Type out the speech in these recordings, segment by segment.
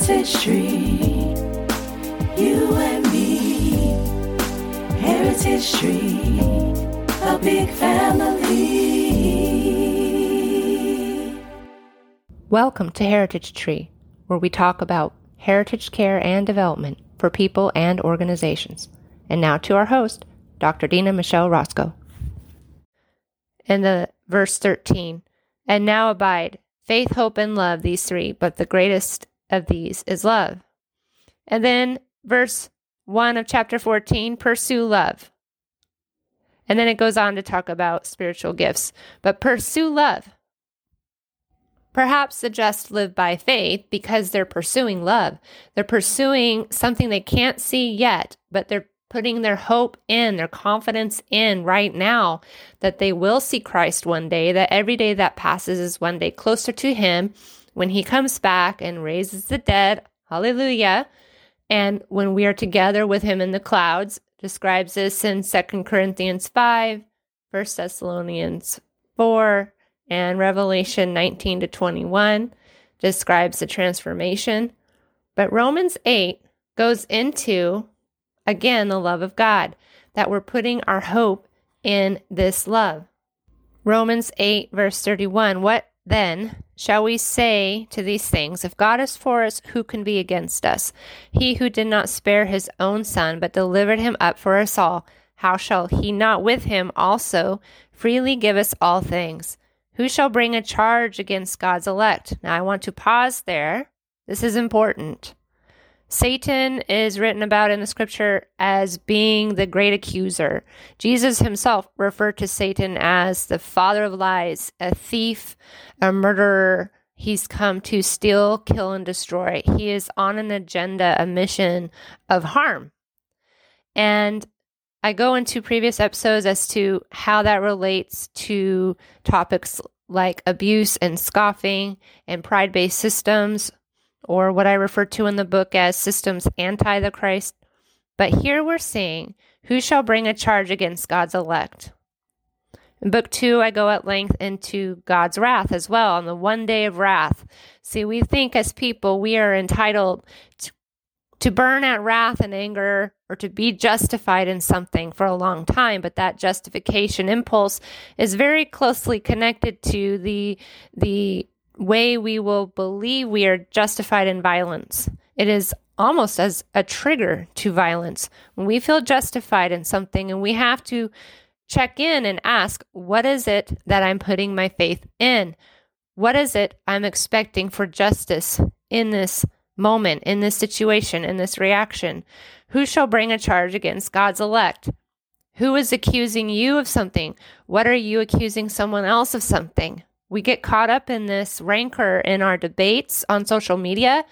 Heritage Tree, you and me. Heritage Tree, a big family. Welcome to Heritage Tree, where we talk about heritage care and development for people and organizations. And now to our host, Dr. Dena Michele Rosko. In the verse 13, and now abide faith, hope, and love, these three, but the greatest of these is love. And then verse 1 of chapter 14 pursue love. And then it goes on to talk about spiritual gifts, but pursue love. Perhaps the just live by faith because they're pursuing love. They're pursuing something they can't see yet, but they're putting their hope in, their confidence in right now that they will see Christ one day, that every day that passes is one day closer to Him when He comes back and raises the dead. Hallelujah. And when we are together with Him in the clouds, describes this in 2 Corinthians 5, 1 Thessalonians 4, and Revelation 19 to 21 describes the transformation. But Romans 8 goes into Again, the love of God, that we're putting our hope in this love. Romans 8, verse 31 What then shall we say to these things? If God is for us, who can be against us? He who did not spare his own son, but delivered him up for us all, how shall he not with him also freely give us all things? Who shall bring a charge against God's elect? Now I want to pause there. This is important. Satan is written about in the scripture as being the great accuser. Jesus himself referred to Satan as the father of lies, a thief, a murderer. He's come to steal, kill, and destroy. He is on an agenda, a mission of harm. And I go into previous episodes as to how that relates to topics like abuse and scoffing and pride based systems, or what I refer to in the book as systems anti the Christ. But here we're seeing who shall bring a charge against God's elect. In book two, I go at length into God's wrath as well, on the one day of wrath. See, we think as people we are entitled to, to burn at wrath and anger or to be justified in something for a long time, but that justification impulse is very closely connected to the the way we will believe we are justified in violence. It is almost as a trigger to violence. When we feel justified in something and we have to check in and ask, what is it that I'm putting my faith in? What is it I'm expecting for justice in this moment, in this situation, in this reaction? Who shall bring a charge against God's elect? Who is accusing you of something? What are you accusing someone else of something? We get caught up in this rancor in our debates on social media,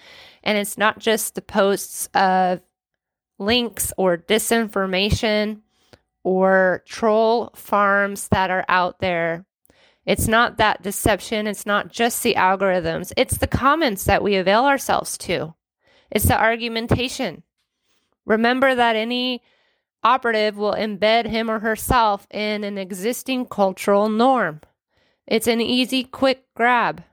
and it's not just the posts of links or disinformation or troll farms that are out there. It's not that deception, it's not just the algorithms, it's the comments that we avail ourselves to. It's the argumentation. Remember that any operative will embed him or herself in an existing cultural norm. It's an easy, quick grab.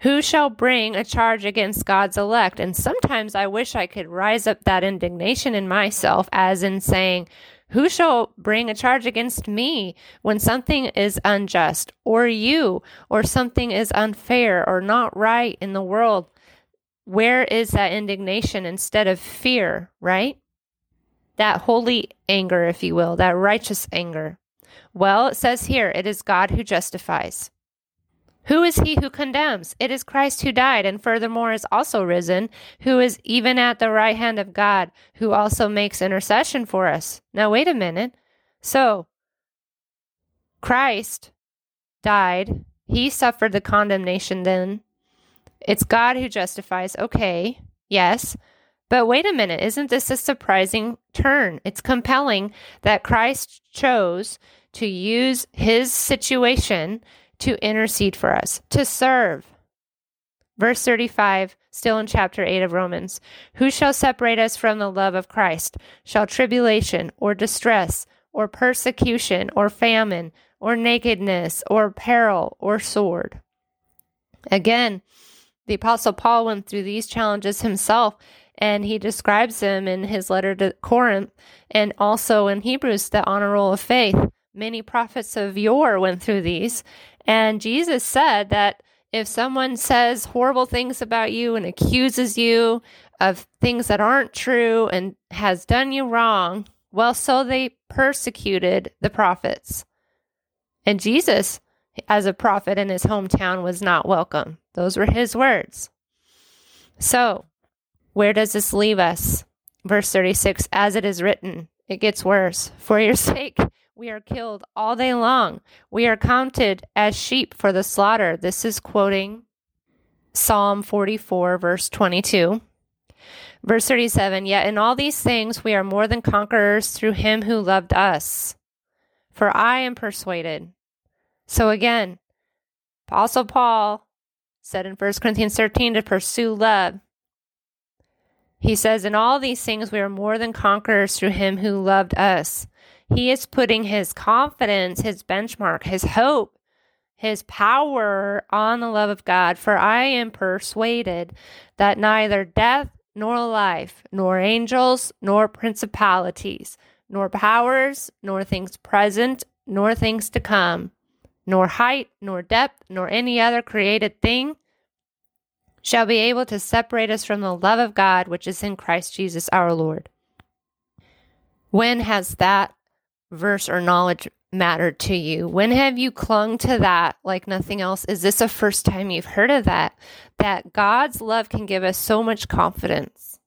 Who shall bring a charge against God's elect? And sometimes I wish I could rise up that indignation in myself, as in saying, Who shall bring a charge against me when something is unjust, or you, or something is unfair or not right in the world? Where is that indignation instead of fear, right? That holy anger, if you will, that righteous anger. Well, it says here, it is God who justifies. Who is he who condemns? It is Christ who died, and furthermore is also risen, who is even at the right hand of God, who also makes intercession for us. Now, wait a minute. So, Christ died, he suffered the condemnation then. It's God who justifies. Okay, yes. But wait a minute, isn't this a surprising turn? It's compelling that Christ chose to use his situation to intercede for us, to serve. Verse 35, still in chapter 8 of Romans Who shall separate us from the love of Christ? Shall tribulation or distress or persecution or famine or nakedness or peril or sword? Again, The Apostle Paul went through these challenges himself, and he describes them in his letter to Corinth and also in Hebrews, the honor roll of faith. Many prophets of yore went through these, and Jesus said that if someone says horrible things about you and accuses you of things that aren't true and has done you wrong, well, so they persecuted the prophets. And Jesus, as a prophet in his hometown, was not welcome. Those were his words. So, where does this leave us? Verse 36 As it is written, it gets worse. For your sake, we are killed all day long. We are counted as sheep for the slaughter. This is quoting Psalm 44, verse 22. Verse 37 Yet in all these things we are more than conquerors through him who loved us. For I am persuaded. So again, Apostle Paul said in 1 Corinthians 13 to pursue love. He says, In all these things we are more than conquerors through him who loved us. He is putting his confidence, his benchmark, his hope, his power on the love of God. For I am persuaded that neither death nor life, nor angels, nor principalities, nor powers, nor things present, nor things to come, nor height, nor depth, nor any other created thing shall be able to separate us from the love of God which is in Christ Jesus our Lord. When has that verse or knowledge mattered to you? When have you clung to that like nothing else? Is this a first time you've heard of that? That God's love can give us so much confidence.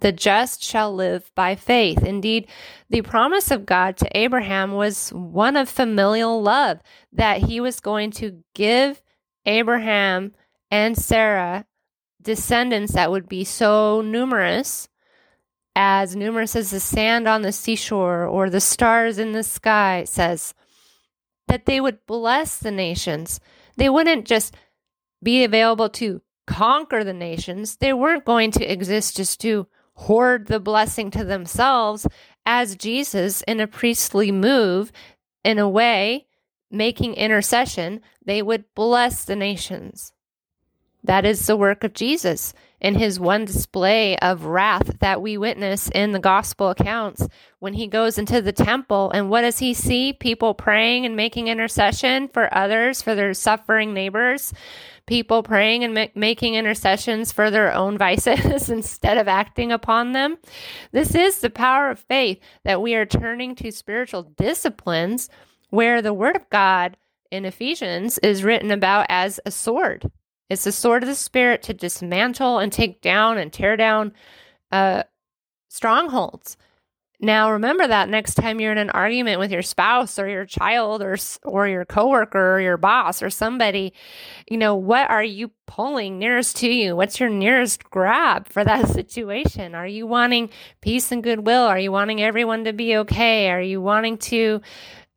The just shall live by faith. Indeed, the promise of God to Abraham was one of familial love, that he was going to give Abraham and Sarah descendants that would be so numerous, as numerous as the sand on the seashore or the stars in the sky, says, that they would bless the nations. They wouldn't just be available to conquer the nations, they weren't going to exist just to hoard the blessing to themselves as Jesus, in a priestly move, in a way, making intercession, they would bless the nations. That is the work of Jesus in his one display of wrath that we witness in the gospel accounts when he goes into the temple. And what does he see? People praying and making intercession for others, for their suffering neighbors. People praying and ma- making intercessions for their own vices instead of acting upon them. This is the power of faith that we are turning to spiritual disciplines where the word of God in Ephesians is written about as a sword it's the sword of the spirit to dismantle and take down and tear down uh, strongholds. Now remember that next time you're in an argument with your spouse or your child or or your coworker or your boss or somebody, you know, what are you pulling nearest to you? What's your nearest grab for that situation? Are you wanting peace and goodwill? Are you wanting everyone to be okay? Are you wanting to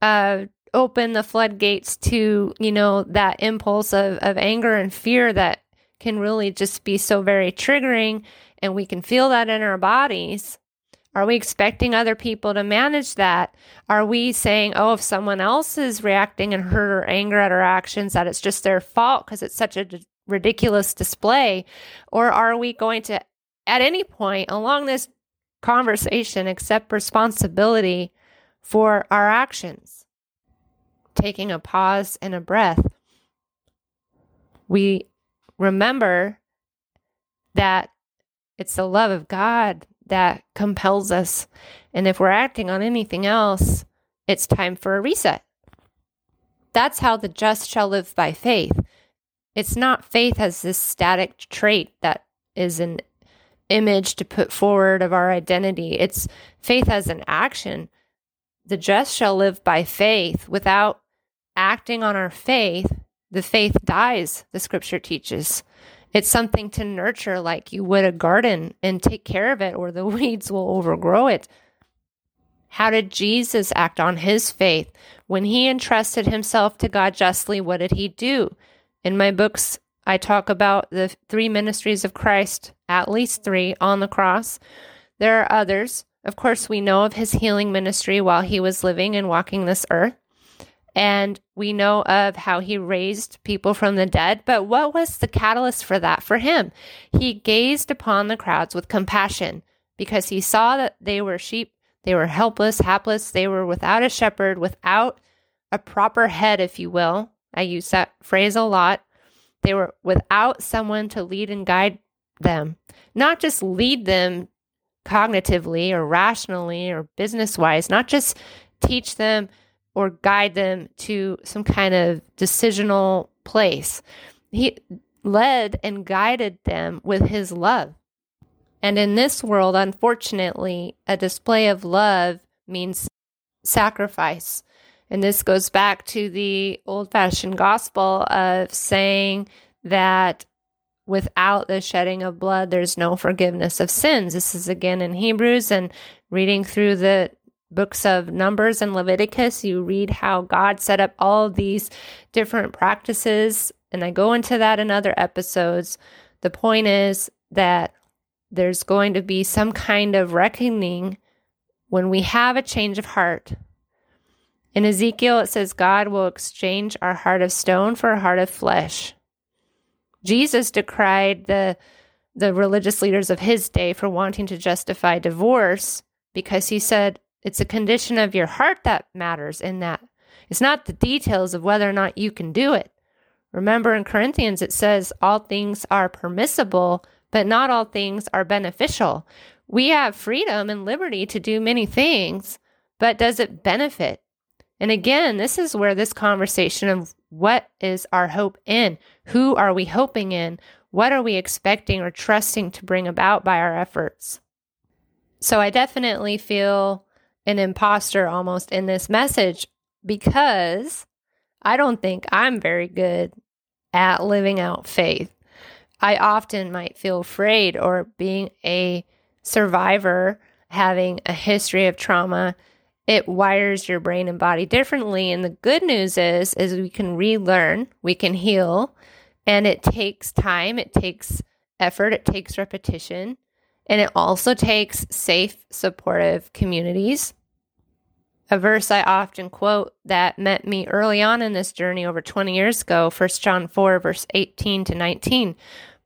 uh, open the floodgates to, you know, that impulse of, of anger and fear that can really just be so very triggering and we can feel that in our bodies. Are we expecting other people to manage that? Are we saying, oh, if someone else is reacting in hurt or anger at our actions, that it's just their fault because it's such a d- ridiculous display? Or are we going to, at any point along this conversation, accept responsibility for our actions? Taking a pause and a breath, we remember that it's the love of God that compels us. And if we're acting on anything else, it's time for a reset. That's how the just shall live by faith. It's not faith as this static trait that is an image to put forward of our identity. It's faith as an action. The just shall live by faith without acting on our faith, the faith dies, the scripture teaches. It's something to nurture like you would a garden and take care of it, or the weeds will overgrow it. How did Jesus act on his faith? When he entrusted himself to God justly, what did he do? In my books, I talk about the three ministries of Christ, at least three on the cross. There are others. Of course, we know of his healing ministry while he was living and walking this earth. And we know of how he raised people from the dead. But what was the catalyst for that for him? He gazed upon the crowds with compassion because he saw that they were sheep, they were helpless, hapless, they were without a shepherd, without a proper head, if you will. I use that phrase a lot. They were without someone to lead and guide them, not just lead them cognitively or rationally or business wise, not just teach them or guide them to some kind of decisional place. He led and guided them with his love. And in this world, unfortunately, a display of love means sacrifice. And this goes back to the old fashioned gospel of saying that without the shedding of blood, there's no forgiveness of sins. This is again in Hebrews and reading through the books of Numbers and Leviticus, you read how God set up all these different practices. And I go into that in other episodes. The point is that there's going to be some kind of reckoning when we have a change of heart. In Ezekiel, it says, God will exchange our heart of stone for a heart of flesh. Jesus decried the, the religious leaders of his day for wanting to justify divorce because he said, it's a condition of your heart that matters in that. It's not the details of whether or not you can do it. Remember in Corinthians, it says all things are permissible, but not all things are beneficial. We have freedom and liberty to do many things, but does it benefit? And again, this is where this conversation of what is our hope in? Who are we hoping in? What are we expecting or trusting to bring about by our efforts? So I definitely feel an imposter almost in this message because I don't think I'm very good at living out faith. I often might feel afraid or being a survivor, having a history of trauma, it wires your brain and body differently. And the good news is is we can relearn, we can heal, and it takes time, it takes effort, it takes repetition. And it also takes safe, supportive communities. A verse I often quote that met me early on in this journey over 20 years ago, 1 John 4, verse 18 to 19.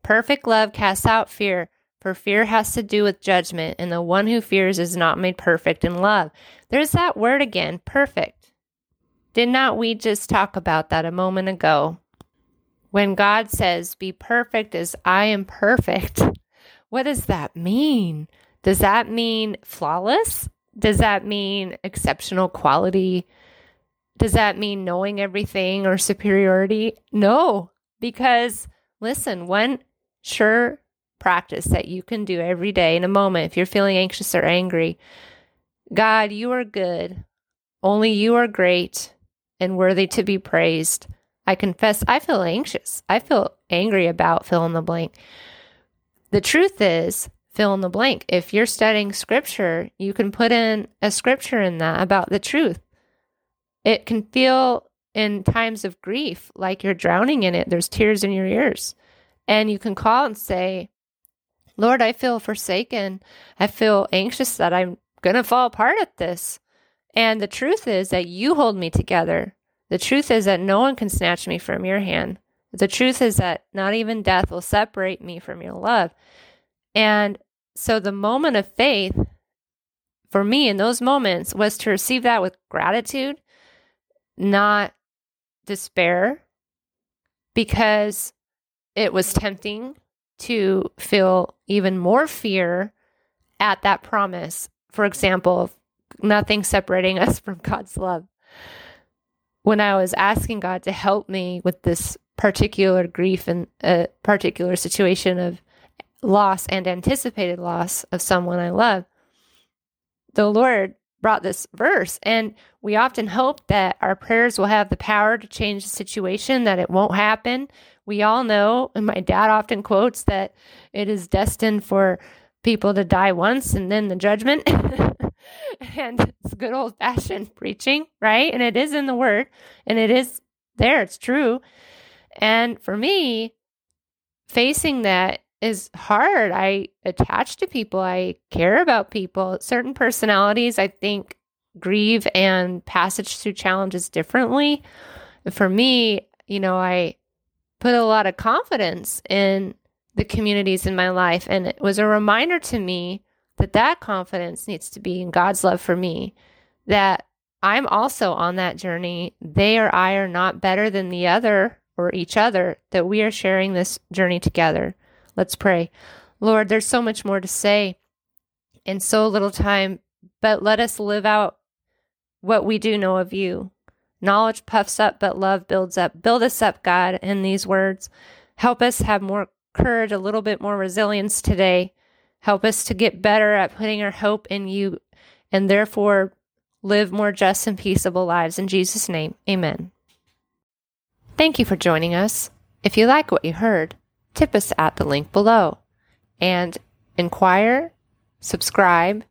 Perfect love casts out fear, for fear has to do with judgment, and the one who fears is not made perfect in love. There's that word again, perfect. Did not we just talk about that a moment ago? When God says, Be perfect as I am perfect, what does that mean? Does that mean flawless? Does that mean exceptional quality? Does that mean knowing everything or superiority? No, because listen, one sure practice that you can do every day in a moment if you're feeling anxious or angry God, you are good. Only you are great and worthy to be praised. I confess I feel anxious. I feel angry about fill in the blank. The truth is, fill in the blank. If you're studying scripture, you can put in a scripture in that about the truth. It can feel in times of grief like you're drowning in it. There's tears in your ears. And you can call and say, Lord, I feel forsaken. I feel anxious that I'm going to fall apart at this. And the truth is that you hold me together. The truth is that no one can snatch me from your hand. The truth is that not even death will separate me from your love. And so the moment of faith for me in those moments was to receive that with gratitude, not despair, because it was tempting to feel even more fear at that promise. For example, nothing separating us from God's love. When I was asking God to help me with this particular grief and a particular situation of loss and anticipated loss of someone I love, the Lord brought this verse. And we often hope that our prayers will have the power to change the situation, that it won't happen. We all know, and my dad often quotes that it is destined for people to die once and then the judgment. and it's good old fashioned preaching, right? And it is in the word and it is there, it's true. And for me, facing that is hard. I attach to people, I care about people. Certain personalities, I think, grieve and passage through challenges differently. For me, you know, I put a lot of confidence in the communities in my life. And it was a reminder to me that that confidence needs to be in God's love for me, that I'm also on that journey. They or I are not better than the other or each other, that we are sharing this journey together. Let's pray. Lord, there's so much more to say in so little time, but let us live out what we do know of you. Knowledge puffs up, but love builds up. Build us up, God, in these words. Help us have more courage, a little bit more resilience today. Help us to get better at putting our hope in you and therefore live more just and peaceable lives. In Jesus' name, amen. Thank you for joining us. If you like what you heard, tip us at the link below and inquire, subscribe,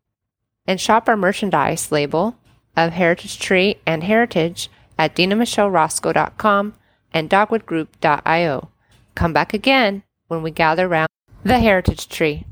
and shop our merchandise label of Heritage Tree and Heritage at denamichelerosko.com and dogwoodgroup.io. Come back again when we gather around the Heritage Tree.